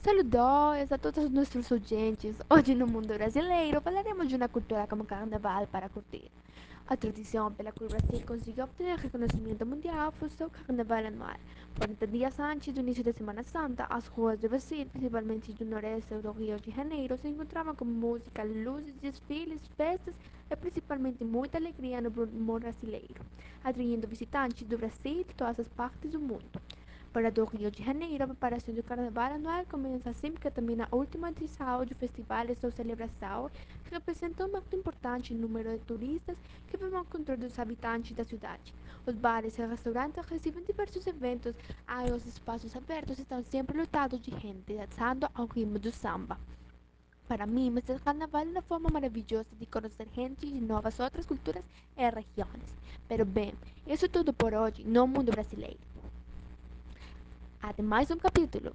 Saludos a todos os nossos ouvintes. Hoje no mundo brasileiro falaremos de uma cultura como carnaval para curtir. A tradição pela qual o Brasil conseguiu obter reconhecimento mundial foi seu carnaval anual. 40 dias antes do início da Semana Santa, as ruas do Brasil, principalmente do noroeste do Rio de Janeiro, se encontravam com música, luzes, desfiles, festas e principalmente muita alegria no humor brasileiro, atraindo visitantes do Brasil e de todas as partes do mundo. Para do Rio de Janeiro, a preparação do carnaval anual começa sempre que termina a última edição do festival e sua celebração, que representa um muito importante número de turistas que vão ao encontro dos habitantes da cidade. Os bares e restaurantes recebem diversos eventos, e os espaços abertos estão sempre lotados de gente dançando ao ritmo do samba. Para mim, este carnaval é uma forma maravilhosa de conhecer gente de novas outras culturas e regiões. Pero bem, isso é tudo por hoje no mundo brasileiro. Até mais um capítulo.